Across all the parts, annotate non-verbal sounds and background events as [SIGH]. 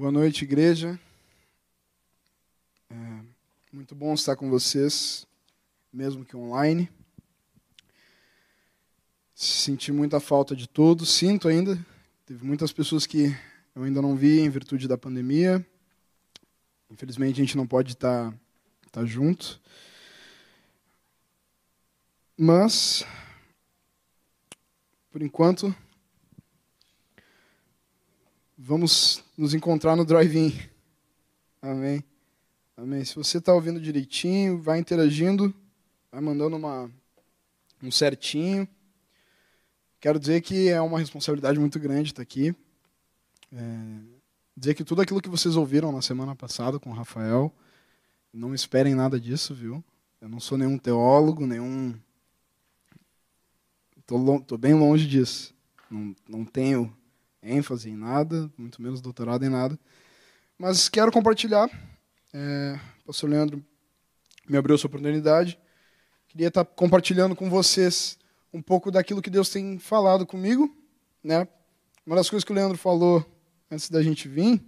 Boa noite, igreja. É muito bom estar com vocês, mesmo que online. Senti muita falta de todos, sinto ainda. Teve muitas pessoas que eu ainda não vi em virtude da pandemia. Infelizmente, a gente não pode estar, estar junto. Mas, por enquanto, vamos nos encontrar no drive-in. Amém. Amém. Se você está ouvindo direitinho, vai interagindo, vai mandando uma, um certinho. Quero dizer que é uma responsabilidade muito grande estar aqui. É, dizer que tudo aquilo que vocês ouviram na semana passada com o Rafael, não esperem nada disso, viu? Eu não sou nenhum teólogo, nenhum. Estou bem longe disso. Não, não tenho ênfase em nada, muito menos doutorado em nada. Mas quero compartilhar. É, o pastor Leandro me abriu essa oportunidade. Queria estar compartilhando com vocês um pouco daquilo que Deus tem falado comigo. Né? Uma das coisas que o Leandro falou antes da gente vir,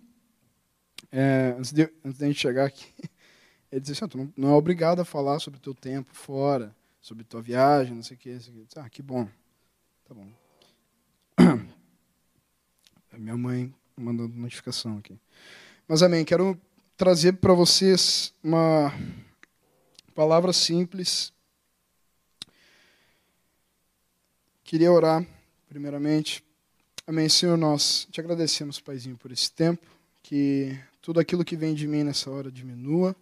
é, antes, de, antes da gente chegar aqui, [LAUGHS] ele disse assim, ah, não, não, é obrigado a falar sobre o teu tempo fora, sobre tua viagem, não sei o que. Ah, que bom. Tá bom. [CLEARS THROAT] Minha mãe mandando notificação aqui. Mas amém, quero trazer para vocês uma palavra simples. Queria orar, primeiramente. Amém, Senhor, nós te agradecemos, Paizinho, por esse tempo, que tudo aquilo que vem de mim nessa hora diminua,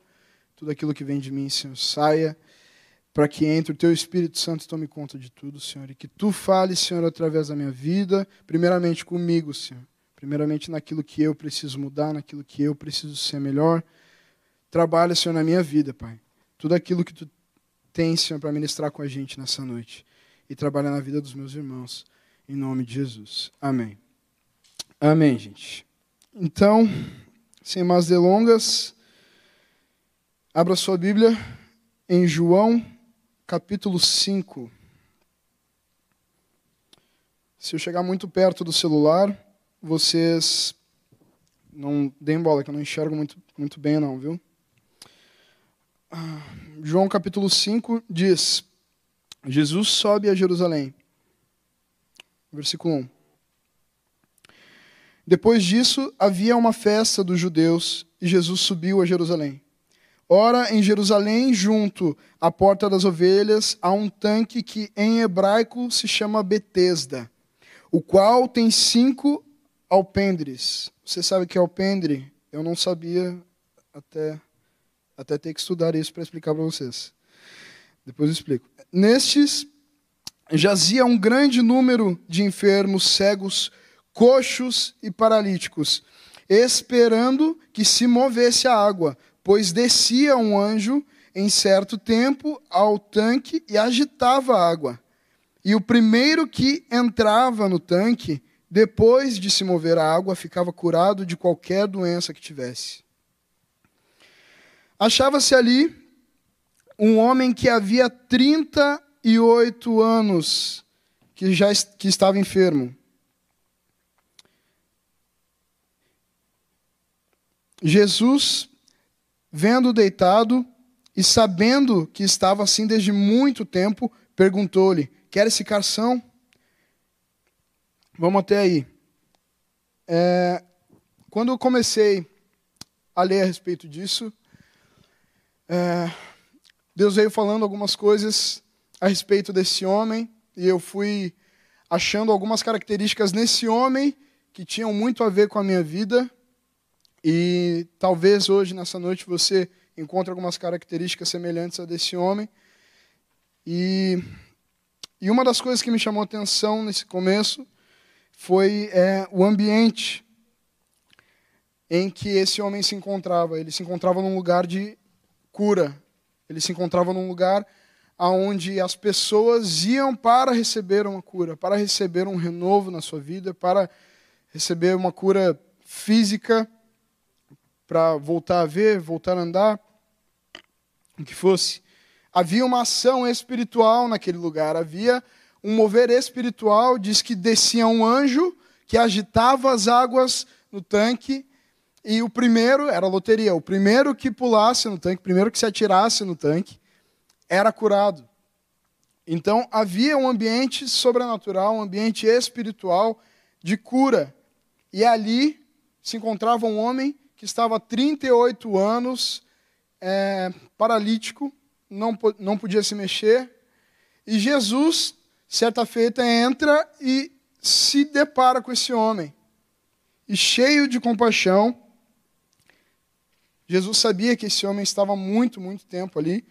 tudo aquilo que vem de mim, Senhor, saia, para que entre o teu Espírito Santo tome conta de tudo, Senhor, e que tu fales, Senhor, através da minha vida, primeiramente comigo, Senhor, primeiramente naquilo que eu preciso mudar, naquilo que eu preciso ser melhor. Trabalha, Senhor, na minha vida, Pai. Tudo aquilo que tu tens, Senhor, para ministrar com a gente nessa noite. E trabalha na vida dos meus irmãos. Em nome de Jesus. Amém. Amém, gente. Então, sem mais delongas, abra sua Bíblia em João, capítulo 5. Se eu chegar muito perto do celular, vocês não deem bola, que eu não enxergo muito, muito bem, não, viu? João capítulo 5 diz: Jesus sobe a Jerusalém. Versículo 1. Depois disso, havia uma festa dos judeus e Jesus subiu a Jerusalém. Ora, em Jerusalém, junto à porta das ovelhas, há um tanque que em hebraico se chama Betesda, o qual tem cinco alpendres. Você sabe o que é alpendre? Eu não sabia até, até ter que estudar isso para explicar para vocês. Depois eu explico. Nestes jazia um grande número de enfermos, cegos, coxos e paralíticos, esperando que se movesse a água, pois descia um anjo em certo tempo ao tanque e agitava a água. E o primeiro que entrava no tanque depois de se mover a água, ficava curado de qualquer doença que tivesse. Achava-se ali um homem que havia 38 anos que já que estava enfermo. Jesus, vendo deitado e sabendo que estava assim desde muito tempo, perguntou-lhe: Queres ficar são? Vamos até aí. É, quando eu comecei a ler a respeito disso, é, Deus veio falando algumas coisas a respeito desse homem, e eu fui achando algumas características nesse homem que tinham muito a ver com a minha vida. E talvez hoje, nessa noite, você encontre algumas características semelhantes a desse homem. E, e uma das coisas que me chamou atenção nesse começo foi é, o ambiente em que esse homem se encontrava. Ele se encontrava num lugar de cura. Ele se encontrava num lugar onde as pessoas iam para receber uma cura, para receber um renovo na sua vida, para receber uma cura física, para voltar a ver, voltar a andar, o que fosse. Havia uma ação espiritual naquele lugar, havia um mover espiritual, diz que descia um anjo que agitava as águas no tanque e o primeiro era loteria, o primeiro que pulasse no tanque, o primeiro que se atirasse no tanque, era curado. Então havia um ambiente sobrenatural, um ambiente espiritual de cura. E ali se encontrava um homem que estava há 38 anos é, paralítico, não, não podia se mexer. E Jesus, certa feita, entra e se depara com esse homem. E cheio de compaixão, Jesus sabia que esse homem estava muito, muito tempo ali.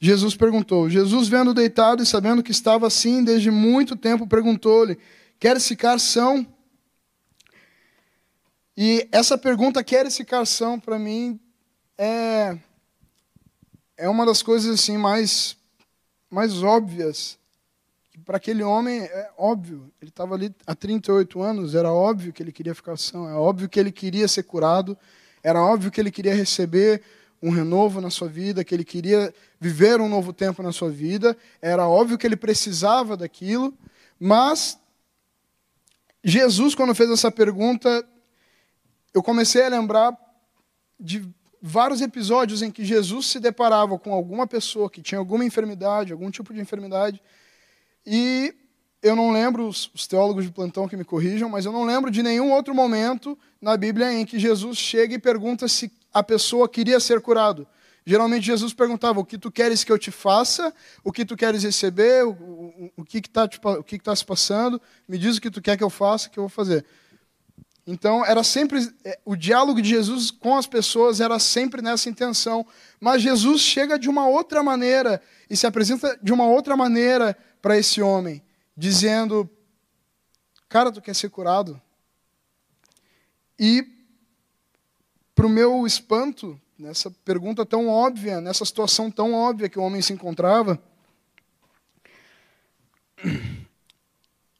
Jesus perguntou. Jesus, vendo deitado e sabendo que estava assim desde muito tempo, perguntou-lhe: Queres ficar são? E essa pergunta, queres ficar são, para mim, é, é uma das coisas assim mais, mais óbvias. Para aquele homem, é óbvio. Ele estava ali há 38 anos, era óbvio que ele queria ficar são, é óbvio que ele queria ser curado, era óbvio que ele queria receber um renovo na sua vida, que ele queria viver um novo tempo na sua vida, era óbvio que ele precisava daquilo, mas Jesus, quando fez essa pergunta, eu comecei a lembrar de vários episódios em que Jesus se deparava com alguma pessoa que tinha alguma enfermidade, algum tipo de enfermidade, e eu não lembro, os teólogos de plantão que me corrijam, mas eu não lembro de nenhum outro momento na Bíblia em que Jesus chega e pergunta se a pessoa queria ser curado. Geralmente Jesus perguntava: O que tu queres que eu te faça? O que tu queres receber? O, o, o que está o que tá se passando? Me diz o que tu quer que eu faça, que eu vou fazer. Então, era sempre. É, o diálogo de Jesus com as pessoas era sempre nessa intenção. Mas Jesus chega de uma outra maneira e se apresenta de uma outra maneira para esse homem, dizendo: Cara, tu quer ser curado? E para o meu espanto, nessa pergunta tão óbvia, nessa situação tão óbvia que o homem se encontrava, [CLEARS THROAT]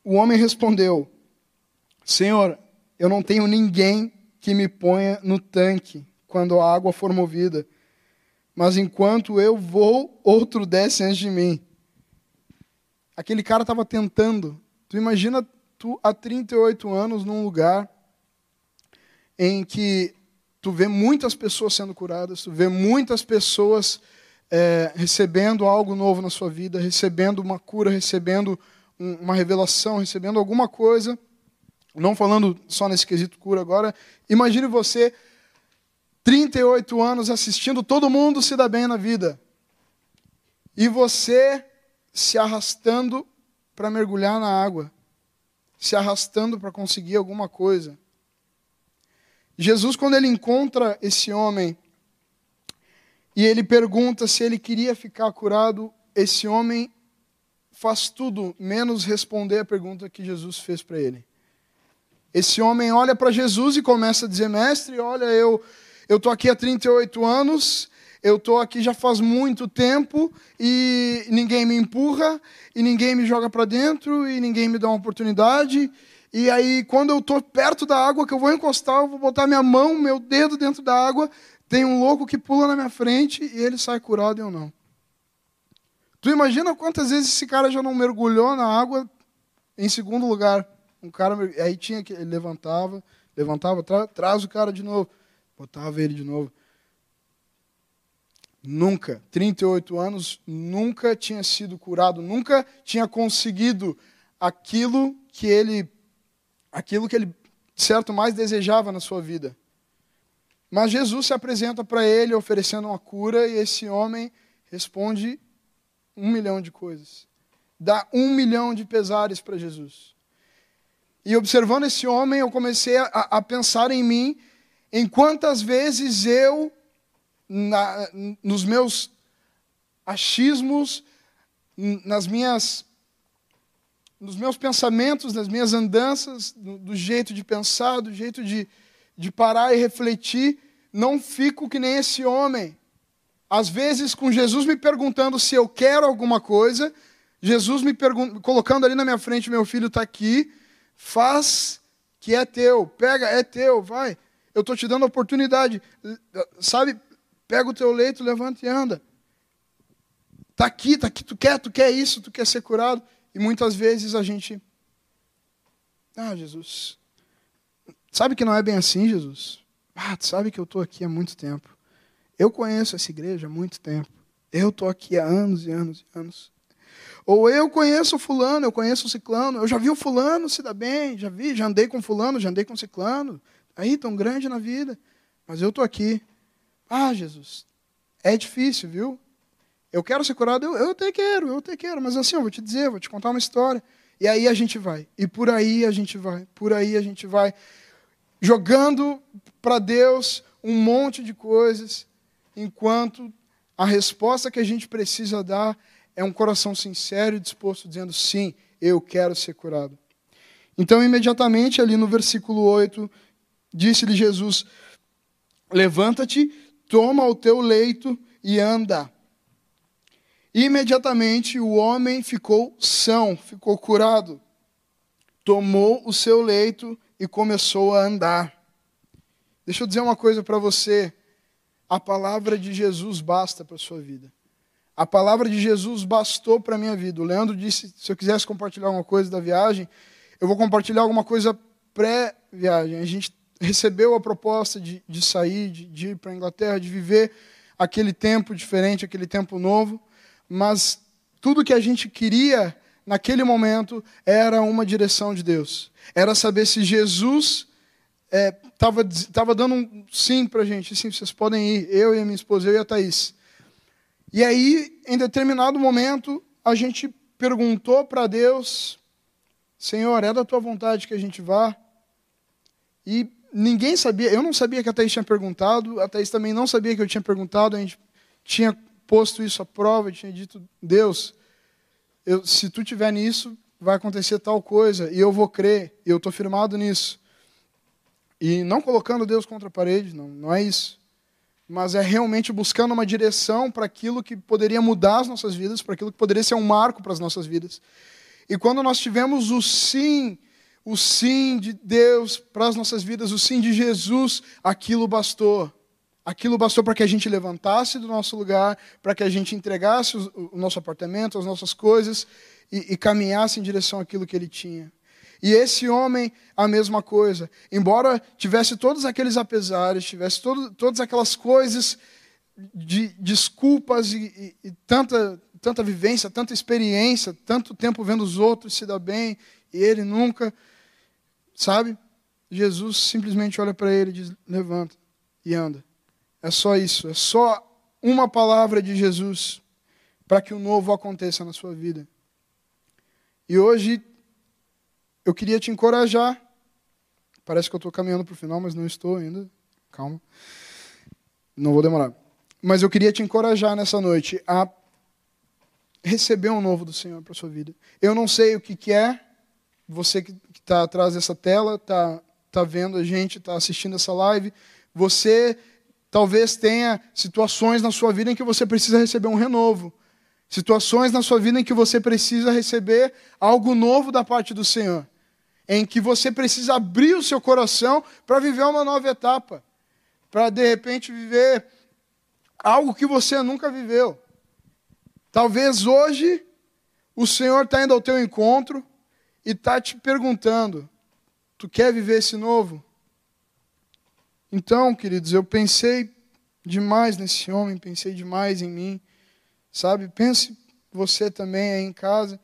o homem respondeu: Senhor, eu não tenho ninguém que me ponha no tanque quando a água for movida, mas enquanto eu vou, outro desce antes de mim. Aquele cara estava tentando. Tu imagina tu há 38 anos num lugar em que tu vê muitas pessoas sendo curadas, tu vê muitas pessoas é, recebendo algo novo na sua vida, recebendo uma cura, recebendo um, uma revelação, recebendo alguma coisa. Não falando só nesse quesito cura agora. Imagine você, 38 anos, assistindo todo mundo se dar bem na vida. E você se arrastando para mergulhar na água, se arrastando para conseguir alguma coisa. Jesus, quando ele encontra esse homem e ele pergunta se ele queria ficar curado, esse homem faz tudo menos responder a pergunta que Jesus fez para ele. Esse homem olha para Jesus e começa a dizer: Mestre, olha, eu estou aqui há 38 anos, eu estou aqui já faz muito tempo e ninguém me empurra, e ninguém me joga para dentro, e ninguém me dá uma oportunidade, e aí, quando eu estou perto da água, que eu vou encostar, eu vou botar minha mão, meu dedo dentro da água, tem um louco que pula na minha frente e ele sai curado e eu não. Tu imagina quantas vezes esse cara já não mergulhou na água em segundo lugar? Um cara, aí tinha que ele levantava, levantava, tra, traz o cara de novo, botava ele de novo. Nunca, 38 anos, nunca tinha sido curado, nunca tinha conseguido aquilo que ele aquilo que ele, certo, mais desejava na sua vida. Mas Jesus se apresenta para ele oferecendo uma cura e esse homem responde um milhão de coisas. Dá um milhão de pesares para Jesus. E observando esse homem, eu comecei a, a pensar em mim, em quantas vezes eu, na, nos meus achismos, nas minhas nos meus pensamentos, nas minhas andanças, do, do jeito de pensar, do jeito de, de parar e refletir, não fico que nem esse homem. Às vezes, com Jesus me perguntando se eu quero alguma coisa, Jesus me colocando ali na minha frente, meu filho está aqui, faz que é teu, pega, é teu, vai. Eu estou te dando a oportunidade, sabe? Pega o teu leito, levanta e anda. Está aqui, está aqui, tu quer, tu quer isso, tu quer ser curado. E muitas vezes a gente. Ah, Jesus. Sabe que não é bem assim, Jesus? Ah, tu sabe que eu estou aqui há muito tempo. Eu conheço essa igreja há muito tempo. Eu estou aqui há anos e anos e anos. Ou eu conheço o fulano, eu conheço o ciclano, eu já vi o fulano se dar bem, já vi, já andei com fulano, já andei com ciclano. Aí, tão grande na vida. Mas eu estou aqui. Ah, Jesus, é difícil, viu? Eu quero ser curado, eu, eu até quero, eu até quero. Mas assim, eu vou te dizer, vou te contar uma história. E aí a gente vai. E por aí a gente vai. Por aí a gente vai. Jogando para Deus um monte de coisas, enquanto a resposta que a gente precisa dar é um coração sincero e disposto, dizendo: sim, eu quero ser curado. Então, imediatamente, ali no versículo 8, disse-lhe Jesus: Levanta-te, toma o teu leito e anda. Imediatamente o homem ficou são, ficou curado. Tomou o seu leito e começou a andar. Deixa eu dizer uma coisa para você. A palavra de Jesus basta para a sua vida. A palavra de Jesus bastou para a minha vida. O Leandro disse: se eu quisesse compartilhar alguma coisa da viagem, eu vou compartilhar alguma coisa pré-viagem. A gente recebeu a proposta de, de sair, de, de ir para a Inglaterra, de viver aquele tempo diferente, aquele tempo novo, mas tudo que a gente queria naquele momento era uma direção de Deus. Era saber se Jesus estava é, tava dando um sim para a gente. Sim, vocês podem ir, eu e a minha esposa, eu e a Thaís. E aí, em determinado momento, a gente perguntou para Deus: Senhor, é da tua vontade que a gente vá? E ninguém sabia, eu não sabia que a Thaís tinha perguntado, a Thaís também não sabia que eu tinha perguntado, a gente tinha posto isso à prova, tinha dito: Deus, eu, se tu tiver nisso, vai acontecer tal coisa, e eu vou crer, e eu estou firmado nisso. E não colocando Deus contra a parede, não, não é isso mas é realmente buscando uma direção para aquilo que poderia mudar as nossas vidas, para aquilo que poderia ser um marco para as nossas vidas. E quando nós tivemos o sim, o sim de Deus para as nossas vidas, o sim de Jesus, aquilo bastou. Aquilo bastou para que a gente levantasse do nosso lugar, para que a gente entregasse o nosso apartamento, as nossas coisas e, e caminhasse em direção àquilo que ele tinha. E esse homem, a mesma coisa. Embora tivesse todos aqueles apesares, tivesse todo, todas aquelas coisas de desculpas e, e, e, tanta, tanta vivência, tanta experiência, tanto tempo vendo os outros se dar bem, e ele nunca, sabe? Jesus simplesmente olha para ele e diz: levanta e anda. É só isso, é só uma palavra de Jesus para que o novo aconteça na sua vida. E hoje eu queria te encorajar. Parece que eu estou caminhando para o final, mas não estou ainda. Calma. Não vou demorar. Mas eu queria te encorajar nessa noite a receber um novo do Senhor para sua vida. Eu não sei o que, que é. Você que está atrás dessa tela, está tá vendo a gente, está assistindo essa live. Você talvez tenha situações na sua vida em que você precisa receber um renovo. Situações na sua vida em que você precisa receber algo novo da parte do Senhor em que você precisa abrir o seu coração para viver uma nova etapa, para de repente viver algo que você nunca viveu. Talvez hoje o Senhor está indo ao teu encontro e está te perguntando: tu quer viver esse novo? Então, queridos, eu pensei demais nesse homem, pensei demais em mim, sabe? Pense você também aí em casa,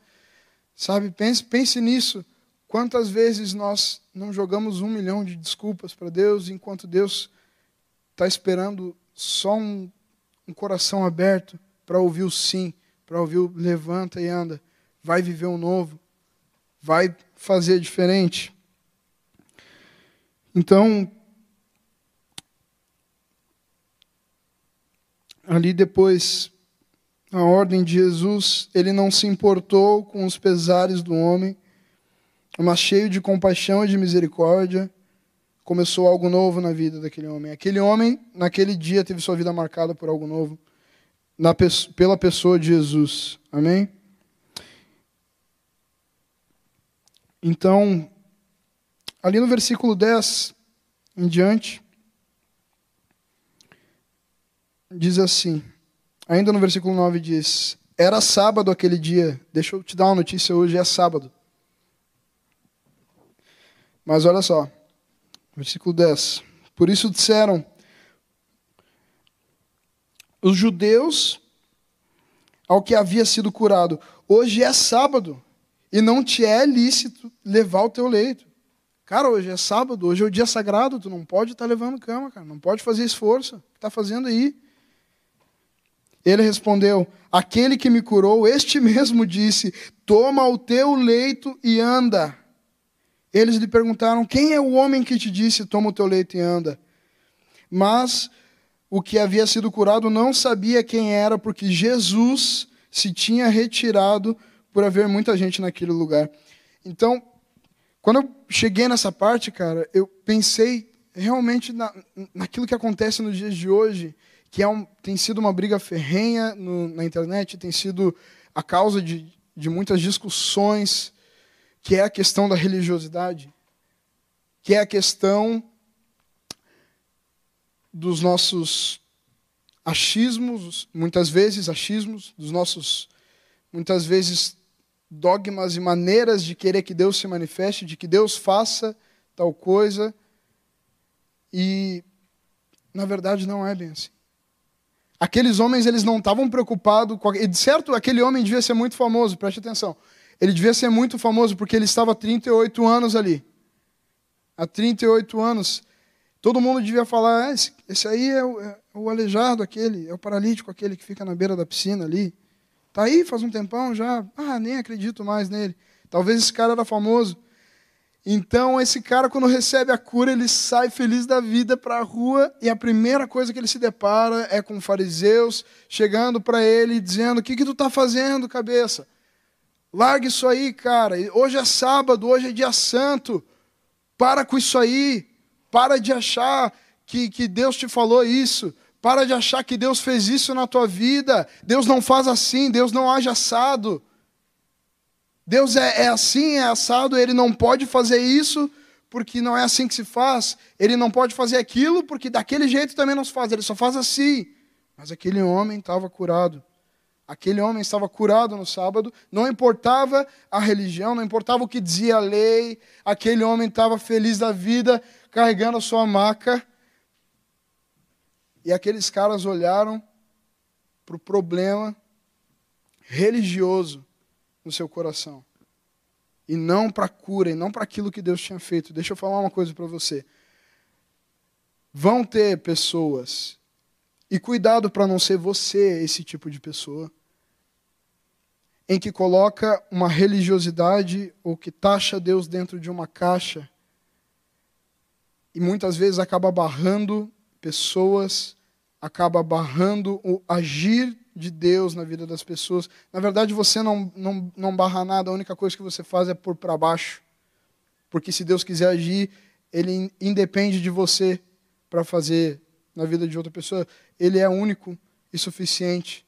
sabe? Pense, pense nisso. Quantas vezes nós não jogamos um milhão de desculpas para Deus, enquanto Deus está esperando só um, um coração aberto para ouvir o sim, para ouvir o levanta e anda, vai viver um novo, vai fazer diferente. Então, ali depois, a ordem de Jesus, ele não se importou com os pesares do homem, mas cheio de compaixão e de misericórdia, começou algo novo na vida daquele homem. Aquele homem, naquele dia, teve sua vida marcada por algo novo, na, pela pessoa de Jesus. Amém? Então, ali no versículo 10 em diante, diz assim, ainda no versículo 9 diz: Era sábado aquele dia. Deixa eu te dar uma notícia hoje, é sábado. Mas olha só, versículo 10. Por isso disseram os judeus ao que havia sido curado: Hoje é sábado e não te é lícito levar o teu leito. Cara, hoje é sábado, hoje é o dia sagrado, tu não pode estar levando cama, cara, não pode fazer esforço. O que está fazendo aí? Ele respondeu: Aquele que me curou, este mesmo disse: Toma o teu leito e anda. Eles lhe perguntaram: Quem é o homem que te disse: Toma o teu leito e anda? Mas o que havia sido curado não sabia quem era, porque Jesus se tinha retirado por haver muita gente naquele lugar. Então, quando eu cheguei nessa parte, cara, eu pensei realmente na, naquilo que acontece nos dias de hoje, que é um, tem sido uma briga ferrenha no, na internet, tem sido a causa de, de muitas discussões, que é a questão da religiosidade, que é a questão dos nossos achismos, muitas vezes achismos, dos nossos, muitas vezes dogmas e maneiras de querer que Deus se manifeste, de que Deus faça tal coisa. E na verdade não é bem assim. Aqueles homens eles não estavam preocupados com e certo, aquele homem devia ser muito famoso, preste atenção. Ele devia ser muito famoso porque ele estava há 38 anos ali. Há 38 anos. Todo mundo devia falar: ah, esse, esse, aí é o, é o aleijado, aquele, é o paralítico, aquele que fica na beira da piscina ali. Tá aí faz um tempão já. Ah, nem acredito mais nele. Talvez esse cara era famoso. Então, esse cara, quando recebe a cura, ele sai feliz da vida para a rua e a primeira coisa que ele se depara é com fariseus chegando para ele dizendo: O que, que tu está fazendo, cabeça? Larga isso aí, cara. Hoje é sábado, hoje é dia santo. Para com isso aí. Para de achar que, que Deus te falou isso. Para de achar que Deus fez isso na tua vida. Deus não faz assim, Deus não age assado. Deus é, é assim, é assado, ele não pode fazer isso porque não é assim que se faz. Ele não pode fazer aquilo porque daquele jeito também não se faz, ele só faz assim. Mas aquele homem estava curado. Aquele homem estava curado no sábado, não importava a religião, não importava o que dizia a lei, aquele homem estava feliz da vida, carregando a sua maca e aqueles caras olharam para o problema religioso no seu coração. E não para a cura, e não para aquilo que Deus tinha feito. Deixa eu falar uma coisa para você. Vão ter pessoas, e cuidado para não ser você esse tipo de pessoa, em que coloca uma religiosidade ou que taxa Deus dentro de uma caixa e muitas vezes acaba barrando pessoas, acaba barrando o agir de Deus na vida das pessoas. Na verdade, você não, não, não barra nada, a única coisa que você faz é por para baixo. Porque se Deus quiser agir, ele independe de você para fazer na vida de outra pessoa. Ele é único e suficiente.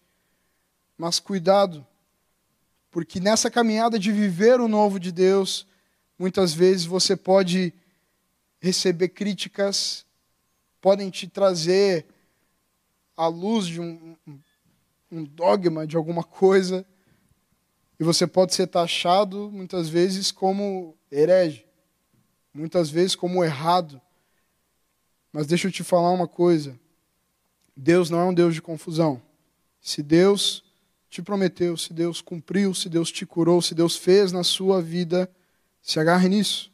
Mas cuidado, porque nessa caminhada de viver o novo de Deus, muitas vezes você pode receber críticas podem te trazer à luz de um, um dogma, de alguma coisa, e você pode ser taxado muitas vezes como herege, muitas vezes como errado. Mas deixa eu te falar uma coisa: Deus não é um Deus de confusão. Se Deus te prometeu, se Deus cumpriu, se Deus te curou, se Deus fez na sua vida, se agarre nisso.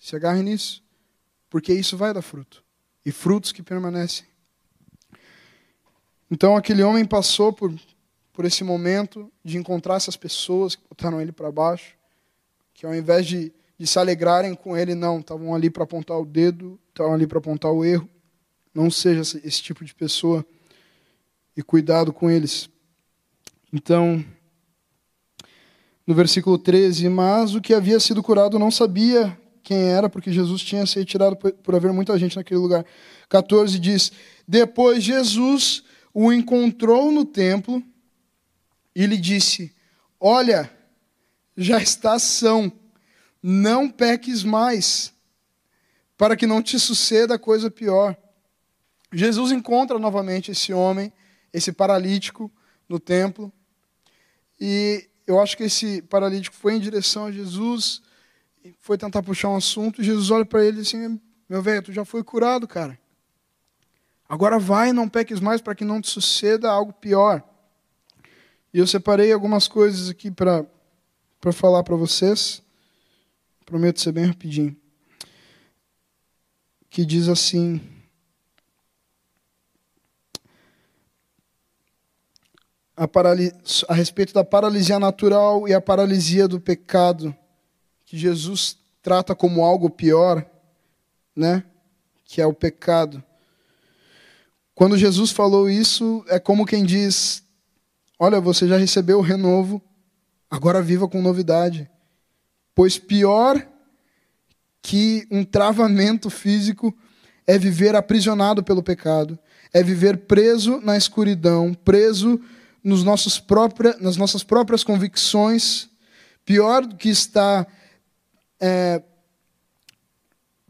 Se agarre nisso. Porque isso vai dar fruto e frutos que permanecem. Então aquele homem passou por, por esse momento de encontrar essas pessoas que botaram ele para baixo, que ao invés de, de se alegrarem com ele, não, estavam ali para apontar o dedo, estavam ali para apontar o erro. Não seja esse, tipo de pessoa e cuidado com eles. Então, no versículo 13, mas o que havia sido curado não sabia quem era, porque Jesus tinha se retirado por, haver muita gente naquele lugar. 14 diz: Depois Jesus o encontrou no templo e lhe disse: Olha, já estás são, não peques mais, para que não te suceda coisa pior. Jesus encontra novamente esse homem, esse paralítico, no templo, e eu acho que esse paralítico foi em direção a Jesus foi tentar puxar um assunto, Jesus olha para ele assim: Meu velho, tu já foi curado, cara. Agora vai e não peques mais para que não te suceda algo pior. E eu separei algumas coisas aqui para falar para vocês. Prometo ser bem rapidinho. Que diz assim: a, a respeito da paralisia natural e a paralisia do pecado, que Jesus trata como algo pior, né? Que é o pecado. Quando Jesus falou isso, é como quem diz: Olha, você já recebeu o renovo, agora viva com novidade. Pois pior que um travamento físico é viver aprisionado pelo pecado, é viver preso na escuridão, preso nos nossos própria, nas nossas próprias convicções. Pior do que estar é,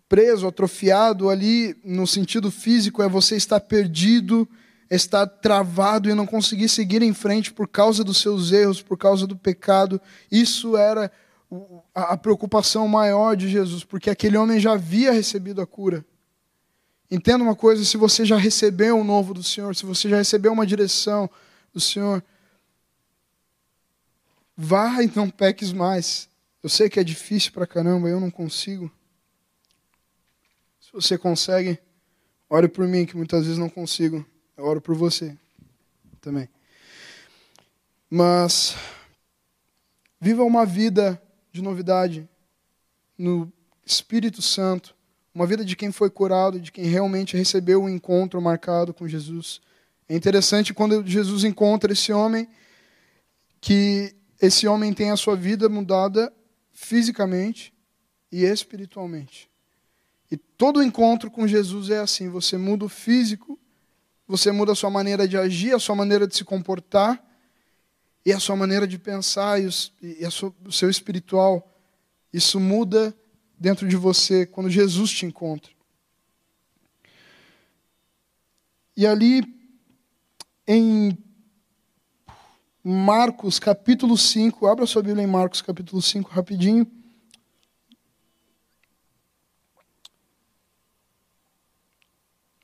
preso, atrofiado ali no sentido físico, é você estar perdido, estar travado e não conseguir seguir em frente por causa dos seus erros, por causa do pecado. Isso era a preocupação maior de Jesus, porque aquele homem já havia recebido a cura. Entenda uma coisa: se você já recebeu o novo do Senhor, se você já recebeu uma direção do Senhor, vá e não peques mais. Eu sei que é difícil pra caramba, eu não consigo. Se você consegue, ore por mim, que muitas vezes não consigo. Eu oro por você também. Mas viva uma vida de novidade no Espírito Santo, uma vida de quem foi curado, de quem realmente recebeu o um encontro marcado com Jesus. É interessante quando Jesus encontra esse homem, que esse homem tem a sua vida mudada fisicamente e espiritualmente. E todo encontro com Jesus é assim: você muda o físico, você muda a sua maneira de agir, a sua maneira de se comportar, e a sua maneira de pensar e, o seu espiritual. Isso muda dentro de você quando Jesus te encontra. E ali, em Marcos capítulo 5, abra sua Bíblia em Marcos capítulo 5 rapidinho.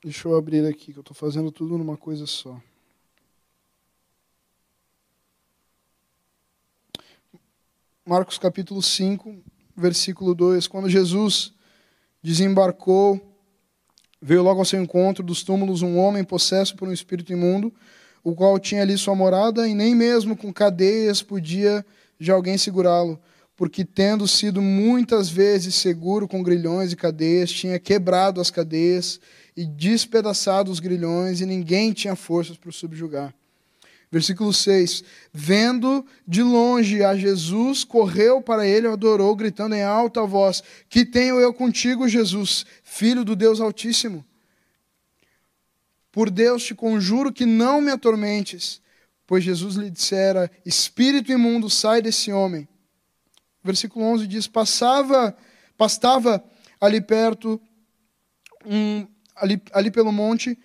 Deixa eu abrir aqui, que eu estou fazendo tudo numa coisa só. Marcos capítulo 5, versículo 2. Quando Jesus desembarcou, veio logo ao seu encontro dos túmulos um homem possesso por um espírito imundo, o qual tinha ali sua morada, e nem mesmo com cadeias podia de alguém segurá-lo, porque tendo sido muitas vezes seguro com grilhões e cadeias, tinha quebrado as cadeias e despedaçado os grilhões, e ninguém tinha forças para o subjugar. Versículo 6: Vendo de longe a Jesus, correu para ele e adorou, gritando em alta voz: Que tenho eu contigo, Jesus, filho do Deus Altíssimo? Por Deus te conjuro que não me atormentes. Pois Jesus lhe dissera: Espírito imundo, sai desse homem. Versículo 11 diz: Passava, pastava ali perto um ali, ali pelo monte,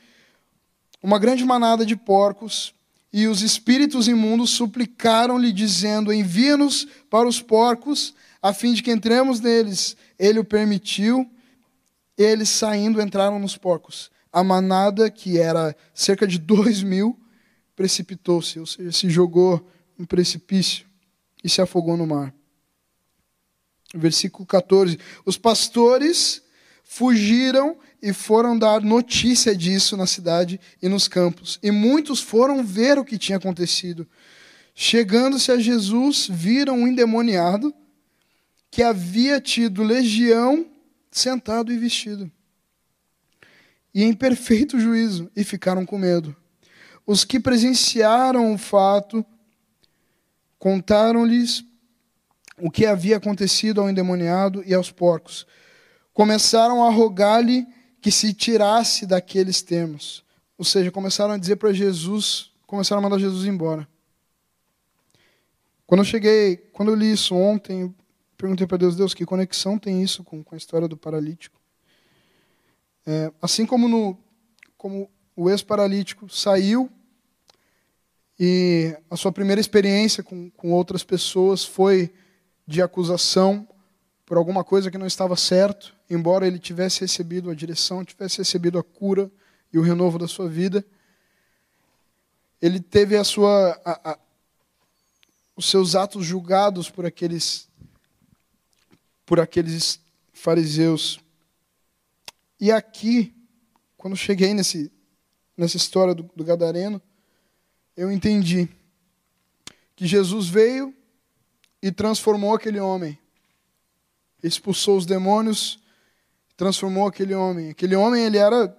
uma grande manada de porcos, e os espíritos imundos suplicaram-lhe, dizendo: Envia-nos para os porcos, a fim de que entremos neles. Ele o permitiu, eles saindo entraram nos porcos. A manada, que era cerca de dois mil, precipitou-se, ou seja, se jogou no precipício e se afogou no mar. Versículo 14: Os pastores fugiram e foram dar notícia disso na cidade e nos campos. E muitos foram ver o que tinha acontecido. Chegando-se a Jesus, viram um endemoniado que havia tido legião sentado e vestido. E em perfeito juízo, e ficaram com medo. Os que presenciaram o fato contaram-lhes o que havia acontecido ao endemoniado e aos porcos. Começaram a rogar-lhe que se tirasse daqueles termos. Ou seja, começaram a dizer para Jesus, começaram a mandar Jesus embora. Quando eu cheguei, quando eu li isso ontem, perguntei para Deus, Deus, que conexão tem isso com, com a história do paralítico? É, assim como, no, como o ex-paralítico saiu e a sua primeira experiência com, com outras pessoas foi de acusação por alguma coisa que não estava certo, embora ele tivesse recebido a direção, tivesse recebido a cura e o renovo da sua vida. Ele teve a sua, a, a, os seus atos julgados por aqueles, por aqueles fariseus. E aqui, quando cheguei nesse, nessa história do, do Gadareno, eu entendi que Jesus veio e transformou aquele homem. Expulsou os demônios, transformou aquele homem. Aquele homem, ele era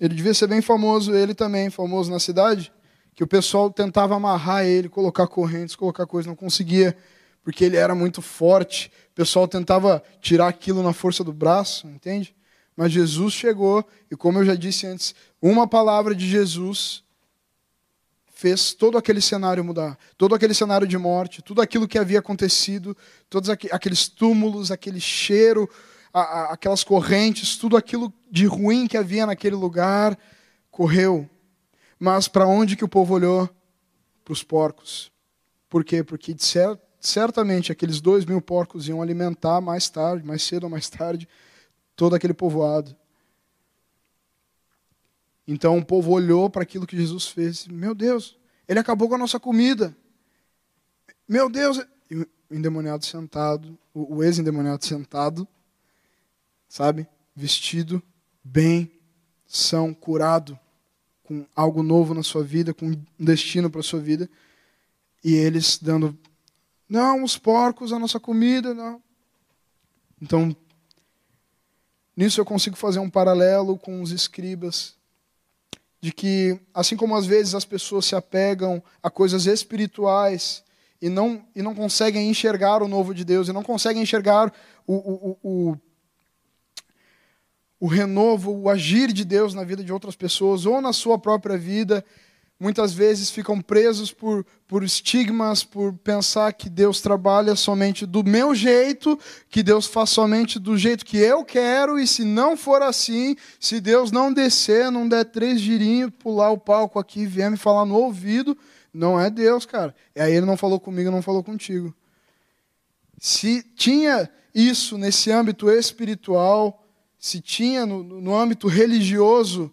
ele devia ser bem famoso, ele também, famoso na cidade, que o pessoal tentava amarrar ele, colocar correntes, colocar coisas, não conseguia, porque ele era muito forte. O pessoal tentava tirar aquilo na força do braço, entende? Mas Jesus chegou, e como eu já disse antes, uma palavra de Jesus fez todo aquele cenário mudar, todo aquele cenário de morte, tudo aquilo que havia acontecido, todos aqueles túmulos, aquele cheiro, aquelas correntes, tudo aquilo de ruim que havia naquele lugar, correu. Mas para onde que o povo olhou? Para os porcos. Por quê? Porque certamente aqueles dois mil porcos iam alimentar mais tarde, mais cedo ou mais tarde, todo aquele povoado. Então o povo olhou para aquilo que Jesus fez. Meu Deus, ele acabou com a nossa comida. Meu Deus, e o endemoniado sentado, o ex-endemoniado sentado, sabe? Vestido bem, são, curado, com algo novo na sua vida, com um destino para a sua vida. E eles dando, não, os porcos, a nossa comida, não. Então, nisso eu consigo fazer um paralelo com os escribas de que, assim como às vezes as pessoas se apegam a coisas espirituais e não, e não conseguem enxergar o novo de Deus, e não conseguem enxergar o, o, o, o renovo, o agir de Deus na vida de outras pessoas ou na sua própria vida, muitas vezes ficam presos por, por estigmas, por pensar que Deus trabalha somente do meu jeito, que Deus faz somente do jeito que eu quero, e se não for assim, se Deus não descer, não der três girinhos, pular o palco aqui vier me falar no ouvido, não é Deus, cara. E aí ele não falou comigo, não falou contigo. Se tinha isso nesse âmbito espiritual, se tinha no, no âmbito religioso,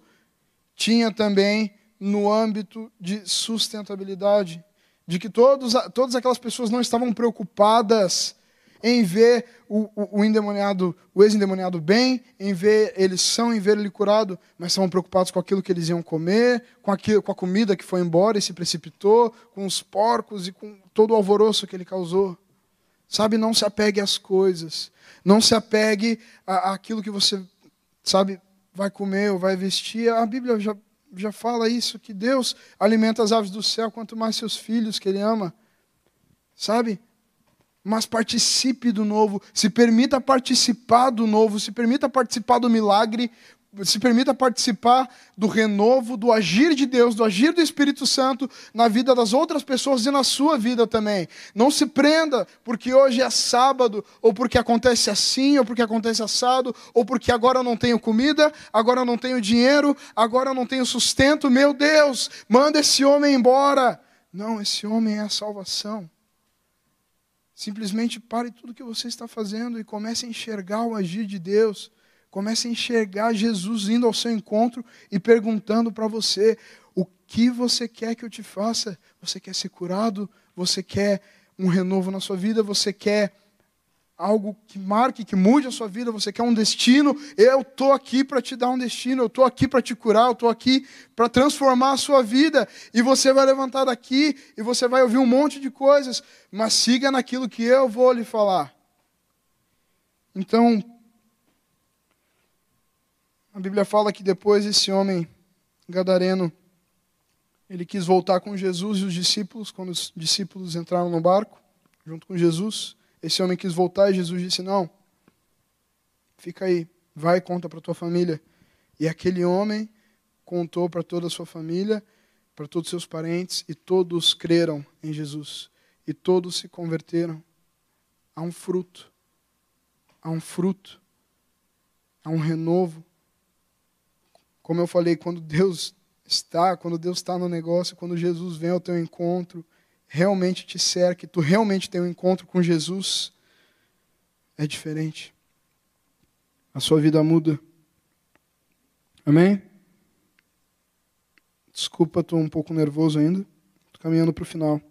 tinha também no âmbito de sustentabilidade, de que todos, todas aquelas pessoas não estavam preocupadas em ver o, o, o endemoniado, o ex-endemoniado bem, em ver eles são, em ver ele curado, mas estavam preocupados com aquilo que eles iam comer, com, aquilo, com a comida que foi embora e se precipitou, com os porcos e com todo o alvoroço que ele causou. Sabe, não se apegue às coisas, não se apegue àquilo que você, sabe, vai comer ou vai vestir. A Bíblia já já fala isso, que Deus alimenta as aves do céu, quanto mais seus filhos que Ele ama. Sabe? Mas participe do novo, se permita participar do novo, se permita participar do milagre, se permita participar do renovo, do agir de Deus, do agir do Espírito Santo na vida das outras pessoas e na sua vida também. Não se prenda porque hoje é sábado, ou porque acontece assim, ou porque acontece assado, ou porque agora eu não tenho comida, agora eu não tenho dinheiro, agora eu não tenho sustento. Meu Deus, manda esse homem embora. Não, esse homem é a salvação. Simplesmente pare tudo que você está fazendo e comece a enxergar o agir de Deus Comece a enxergar Jesus indo ao seu encontro e perguntando para você: o que você quer que eu te faça? Você quer ser curado? Você quer um renovo na sua vida? Você quer algo que marque, que mude a sua vida? Você quer um destino? Eu estou aqui para te dar um destino, eu estou aqui para te curar, eu estou aqui para transformar a sua vida. E você vai levantar daqui e você vai ouvir um monte de coisas, mas siga naquilo que eu vou lhe falar. Então, a Bíblia fala que depois esse homem gadareno ele quis voltar com Jesus e os discípulos, quando os discípulos entraram no barco junto com Jesus, esse homem quis voltar e Jesus disse: "Não. Fica aí, vai e conta para tua família". E aquele homem contou para toda a sua família, para todos os seus parentes, e todos creram em Jesus. E todos se converteram. Há um fruto. Há um fruto. Há um renovo como eu falei, quando Deus está, quando Deus está no negócio, quando Jesus vem ao teu encontro, realmente te cerca, tu realmente tem um encontro com Jesus, é diferente. A sua vida muda. Amém? Desculpa, estou um pouco nervoso ainda. Estou caminhando para o final.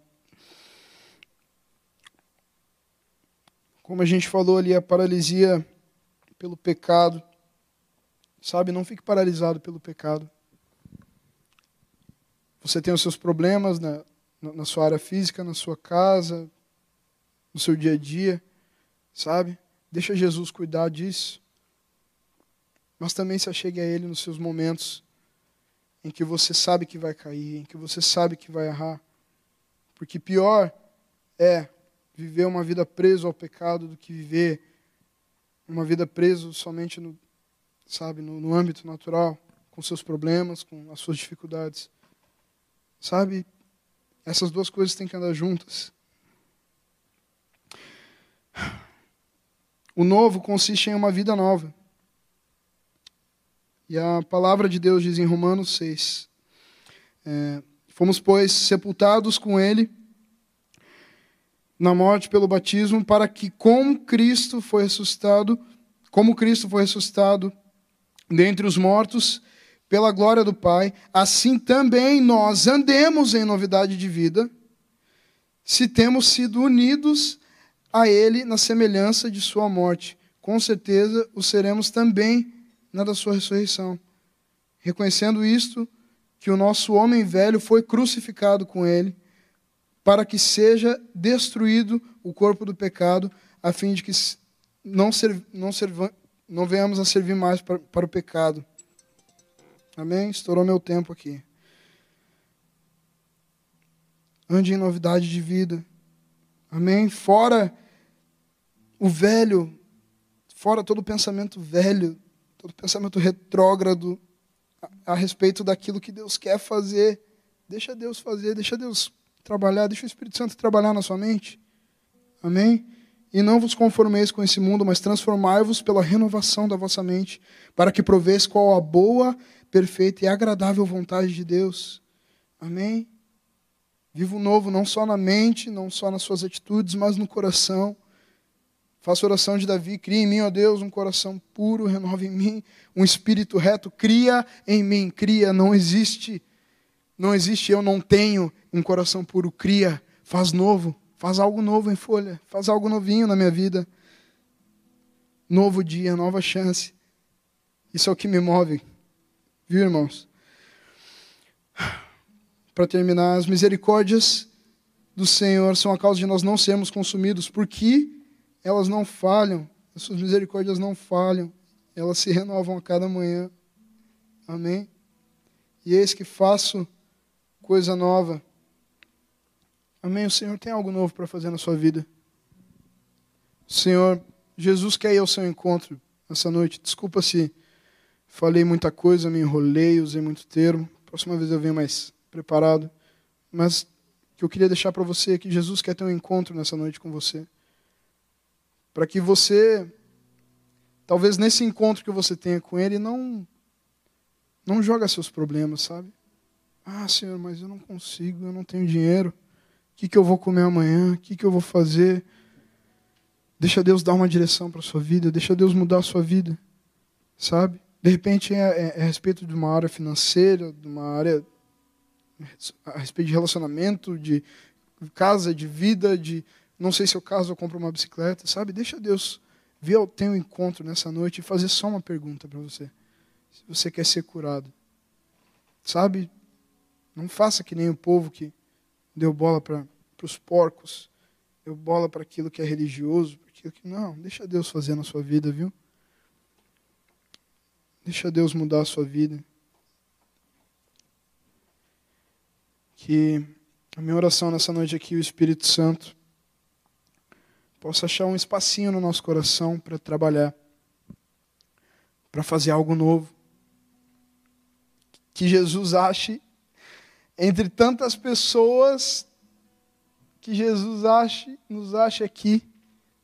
Como a gente falou ali, a paralisia pelo pecado. Sabe, não fique paralisado pelo pecado. Você tem os seus problemas na, na sua área física, na sua casa, no seu dia a dia, sabe? Deixa Jesus cuidar disso. Mas também se achegue a Ele nos seus momentos em que você sabe que vai cair, em que você sabe que vai errar. Porque pior é viver uma vida preso ao pecado do que viver uma vida preso somente no, sabe, no, no âmbito natural, com seus problemas, com as suas dificuldades. Sabe? Essas duas coisas têm que andar juntas. O novo consiste em uma vida nova. E a palavra de Deus diz em Romanos 6: é, Fomos, pois, sepultados com Ele na morte pelo batismo, para que com Cristo foi ressuscitado, como Cristo foi ressuscitado dentre os mortos, pela glória do Pai, assim também nós andemos em novidade de vida, se temos sido unidos a Ele na semelhança de Sua morte. Com certeza o seremos também na da Sua ressurreição. Reconhecendo isto, que o nosso homem velho foi crucificado com Ele, para que seja destruído o corpo do pecado, a fim de que não, serv, não, serva, não venhamos a servir mais para, para o pecado. Amém? Estourou meu tempo aqui. Ande em novidade de vida. Amém? Fora o velho, fora todo pensamento velho, todo pensamento retrógrado a, a respeito daquilo que Deus quer fazer. Deixa Deus fazer, deixa Deus trabalhar, deixa o Espírito Santo trabalhar na sua mente. Amém? E não vos conformeis com esse mundo, mas transformai-vos pela renovação da vossa mente, para que proveis qual a boa, perfeita e agradável vontade de Deus. Amém? Vivo novo não só na mente, não só nas suas atitudes, mas no coração. Faço oração de Davi, cria em mim, ó Deus, um coração puro, renova em mim um espírito reto, cria em mim, cria, não existe não existe eu não tenho um coração puro. Cria, faz novo, faz algo novo em folha, faz algo novinho na minha vida. Novo dia, nova chance. Isso é o que me move. Viu, irmãos? Para terminar, as misericórdias do Senhor são a causa de nós não sermos consumidos, porque elas não falham, as suas misericórdias não falham, elas se renovam a cada manhã. Amém? E eis que faço coisa nova. Amém? O Senhor tem algo novo para fazer na sua vida. Senhor, Jesus quer ir ao seu encontro essa noite. Desculpa se falei muita coisa, me enrolei, usei muito termo. Próxima vez eu venho mais preparado. Mas o que eu queria deixar para você é que Jesus quer ter um encontro nessa noite com você. Para que você, talvez nesse encontro que você tenha com Ele, não, não joga seus problemas, sabe? Ah, Senhor, mas eu não consigo, eu não tenho dinheiro. O que, que eu vou comer amanhã? O que, que eu vou fazer? Deixa Deus dar uma direção para a sua vida, deixa Deus mudar a sua vida, sabe? De repente é, é, é, a respeito de uma área financeira, de uma área a respeito de relacionamento, de casa, de vida, de não sei se é o caso eu compro uma bicicleta, sabe? Deixa Deus ver o teu encontro nessa noite e fazer só uma pergunta para você. Se você quer ser curado, sabe? Não faça que nem o povo que deu bola para os porcos, deu bola para aquilo que é religioso, aquilo que não, deixa Deus fazer na sua vida, viu? Deixa Deus mudar a sua vida. Que a minha oração nessa noite aqui, o Espírito Santo, possa achar um espacinho no nosso coração para trabalhar, para fazer algo novo. Que Jesus ache entre tantas pessoas que Jesus ache, nos ache aqui,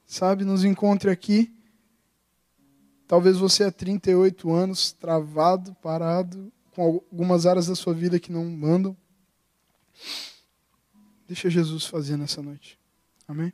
sabe, nos encontre aqui. Talvez você há 38 anos travado, parado, com algumas áreas da sua vida que não mandam. Deixa Jesus fazer nessa noite. Amém?